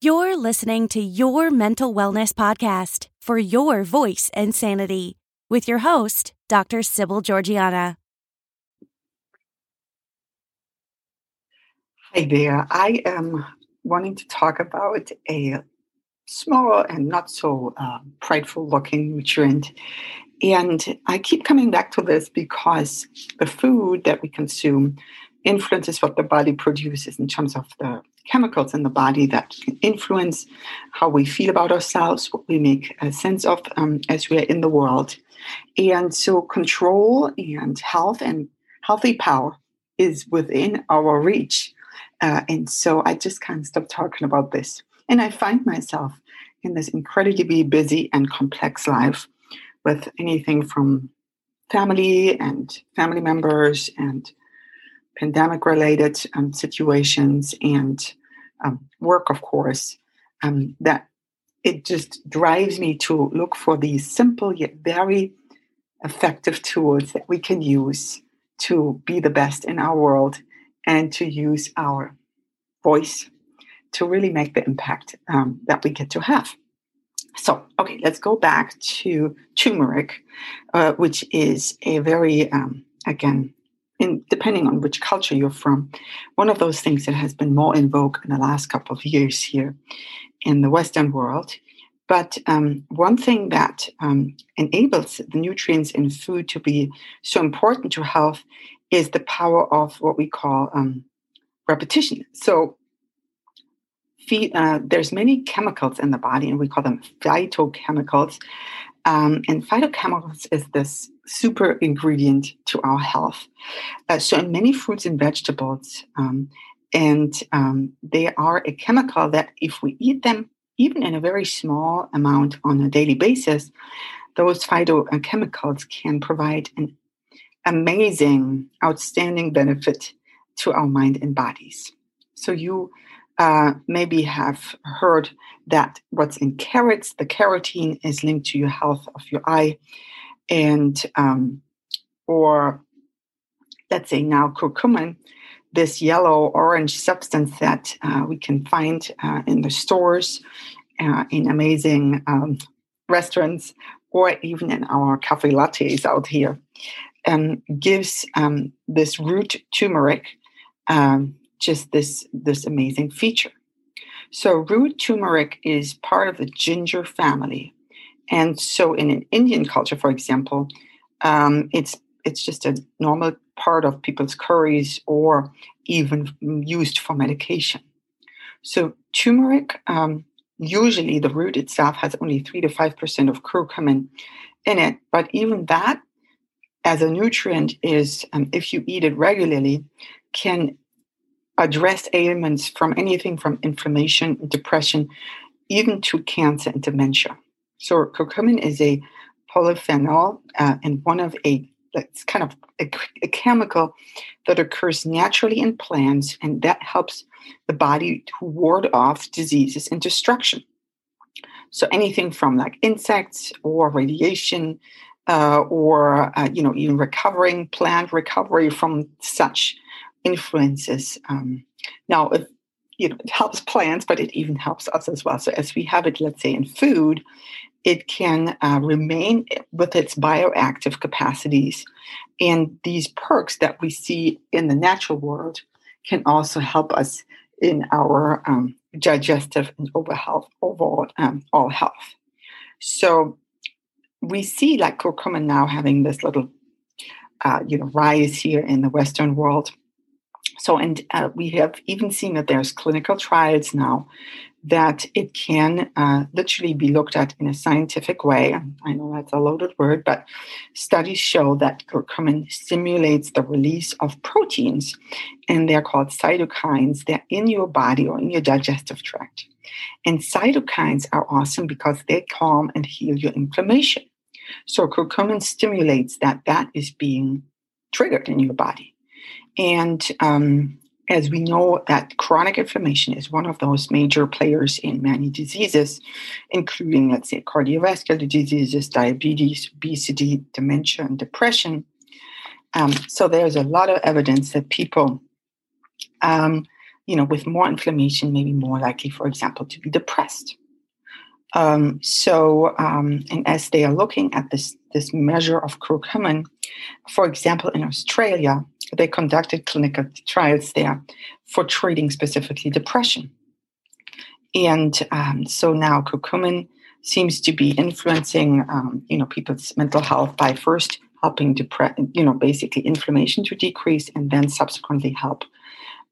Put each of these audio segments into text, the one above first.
You're listening to Your Mental Wellness Podcast for your voice and sanity with your host, Dr. Sybil Georgiana. Hi there. I am wanting to talk about a small and not so uh, prideful looking nutrient. And I keep coming back to this because the food that we consume influences what the body produces in terms of the chemicals in the body that influence how we feel about ourselves, what we make sense of um, as we are in the world. And so, control and health and healthy power is within our reach. Uh, and so, I just can't stop talking about this. And I find myself in this incredibly busy and complex life with anything from family and family members and pandemic related um, situations and um, work, of course, um, that it just drives me to look for these simple yet very effective tools that we can use to be the best in our world and to use our voice to really make the impact um, that we get to have. So, okay, let's go back to turmeric, uh, which is a very, um, again, in, depending on which culture you're from, one of those things that has been more in vogue in the last couple of years here in the Western world. But um, one thing that um, enables the nutrients in food to be so important to health is the power of what we call um, repetition. So uh, there's many chemicals in the body, and we call them phytochemicals. Um, and phytochemicals is this super ingredient to our health. Uh, so, in many fruits and vegetables, um, and um, they are a chemical that, if we eat them, even in a very small amount on a daily basis, those phytochemicals can provide an amazing, outstanding benefit to our mind and bodies. So, you uh, maybe have heard that what's in carrots, the carotene is linked to your health of your eye, and um, or let's say now curcumin, this yellow orange substance that uh, we can find uh, in the stores, uh, in amazing um, restaurants, or even in our cafe lattes out here, um, gives um, this root turmeric um, just this this amazing feature. So root turmeric is part of the ginger family, and so in an Indian culture, for example, um, it's it's just a normal part of people's curries or even used for medication. So turmeric, um, usually the root itself has only three to five percent of curcumin in it, but even that, as a nutrient, is um, if you eat it regularly, can address ailments from anything from inflammation, depression, even to cancer and dementia. So curcumin is a polyphenol uh, and one of a it's kind of a, a, chemical that occurs naturally in plants and that helps the body to ward off diseases and destruction so anything from like insects or radiation uh, or uh, you know even recovering plant recovery from such influences. Um, now, it, you know, it helps plants, but it even helps us as well. So, as we have it, let's say, in food, it can uh, remain with its bioactive capacities. And these perks that we see in the natural world can also help us in our um, digestive and overall health, overall um, all health. So we see like curcumin now having this little, uh, you know, rise here in the Western world. So, and uh, we have even seen that there's clinical trials now that it can uh, literally be looked at in a scientific way. I know that's a loaded word, but studies show that curcumin stimulates the release of proteins, and they're called cytokines. They're in your body or in your digestive tract. And cytokines are awesome because they calm and heal your inflammation. So curcumin stimulates that that is being triggered in your body. And um, as we know that chronic inflammation is one of those major players in many diseases, including, let's say, cardiovascular diseases, diabetes, obesity, dementia, and depression. Um, so there's a lot of evidence that people um, you know, with more inflammation, maybe more likely, for example, to be depressed. Um, so, um, and as they are looking at this this measure of curcumin, for example, in Australia, they conducted clinical trials there for treating specifically depression. And um, so now curcumin seems to be influencing, um, you know, people's mental health by first helping depress, you know, basically inflammation to decrease, and then subsequently help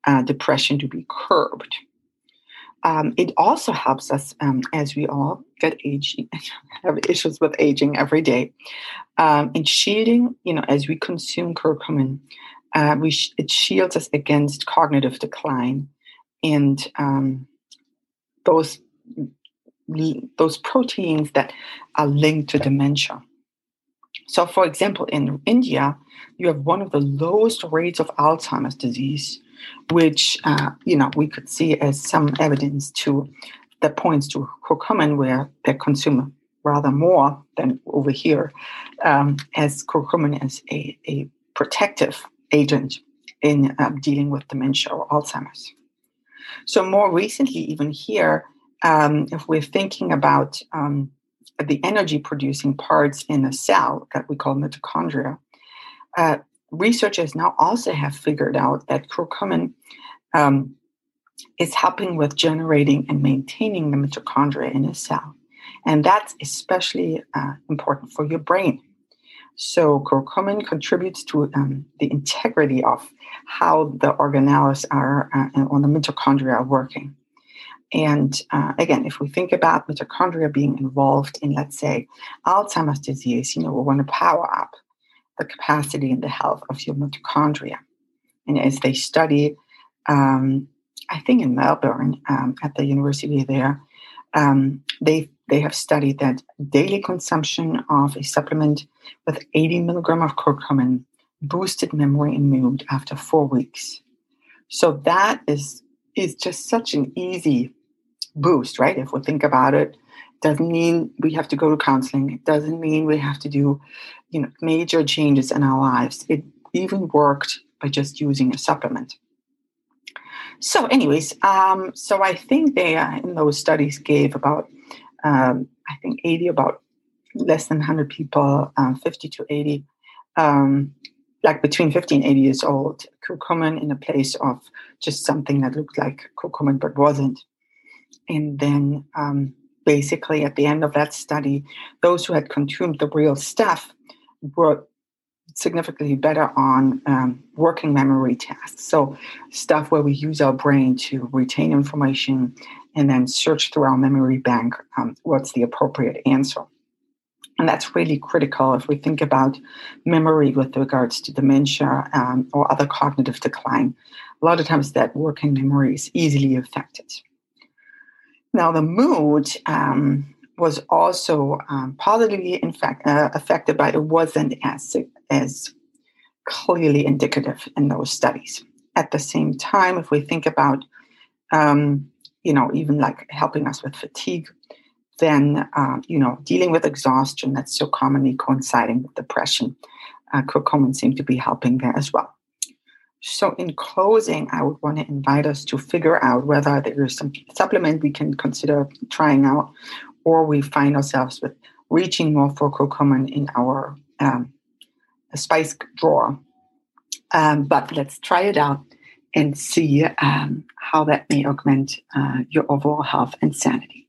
uh, depression to be curbed. Um, it also helps us um, as we all get aging, have issues with aging every day. Um, in shielding, you know, as we consume curcumin, uh, we sh- it shields us against cognitive decline and um, those those proteins that are linked to dementia. So, for example, in India, you have one of the lowest rates of Alzheimer's disease which uh, you know we could see as some evidence to that points to curcumin, where they consume rather more than over here, um, as curcumin as a, a protective agent in um, dealing with dementia or Alzheimer's. So more recently, even here, um, if we're thinking about um, the energy producing parts in a cell that we call mitochondria, uh, researchers now also have figured out that curcumin um, is helping with generating and maintaining the mitochondria in a cell. And that's especially uh, important for your brain. So, curcumin contributes to um, the integrity of how the organelles are uh, on the mitochondria are working. And uh, again, if we think about mitochondria being involved in, let's say, Alzheimer's disease, you know, we want to power up the capacity and the health of your mitochondria. And as they study, um, I think in Melbourne um, at the university there, um, they they have studied that daily consumption of a supplement with 80 milligram of curcumin boosted memory and mood after four weeks. So that is is just such an easy boost, right? If we think about it, doesn't mean we have to go to counseling. It doesn't mean we have to do, you know, major changes in our lives. It even worked by just using a supplement. So, anyways, um, so I think they uh, in those studies gave about, um, I think, 80, about less than 100 people, um, 50 to 80, um, like between 50 and 80 years old, curcumin in a place of just something that looked like curcumin but wasn't. And then um, basically at the end of that study, those who had consumed the real stuff were significantly better on um, working memory tasks. So, stuff where we use our brain to retain information and then search through our memory bank um, what's the appropriate answer. And that's really critical if we think about memory with regards to dementia um, or other cognitive decline. A lot of times, that working memory is easily affected. Now, the mood um, was also um, positively in fact, uh, affected, but it wasn't as, as clearly indicative in those studies. At the same time, if we think about, um, you know, even like helping us with fatigue, then, uh, you know, dealing with exhaustion that's so commonly coinciding with depression, uh, curcumin seemed to be helping there as well. So, in closing, I would want to invite us to figure out whether there is some supplement we can consider trying out, or we find ourselves with reaching more for curcumin in our um, spice drawer. Um, but let's try it out and see um, how that may augment uh, your overall health and sanity.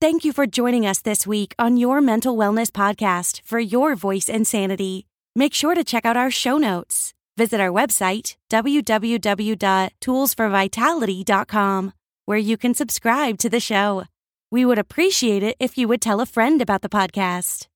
Thank you for joining us this week on your mental wellness podcast for your voice and sanity. Make sure to check out our show notes. Visit our website, www.toolsforvitality.com, where you can subscribe to the show. We would appreciate it if you would tell a friend about the podcast.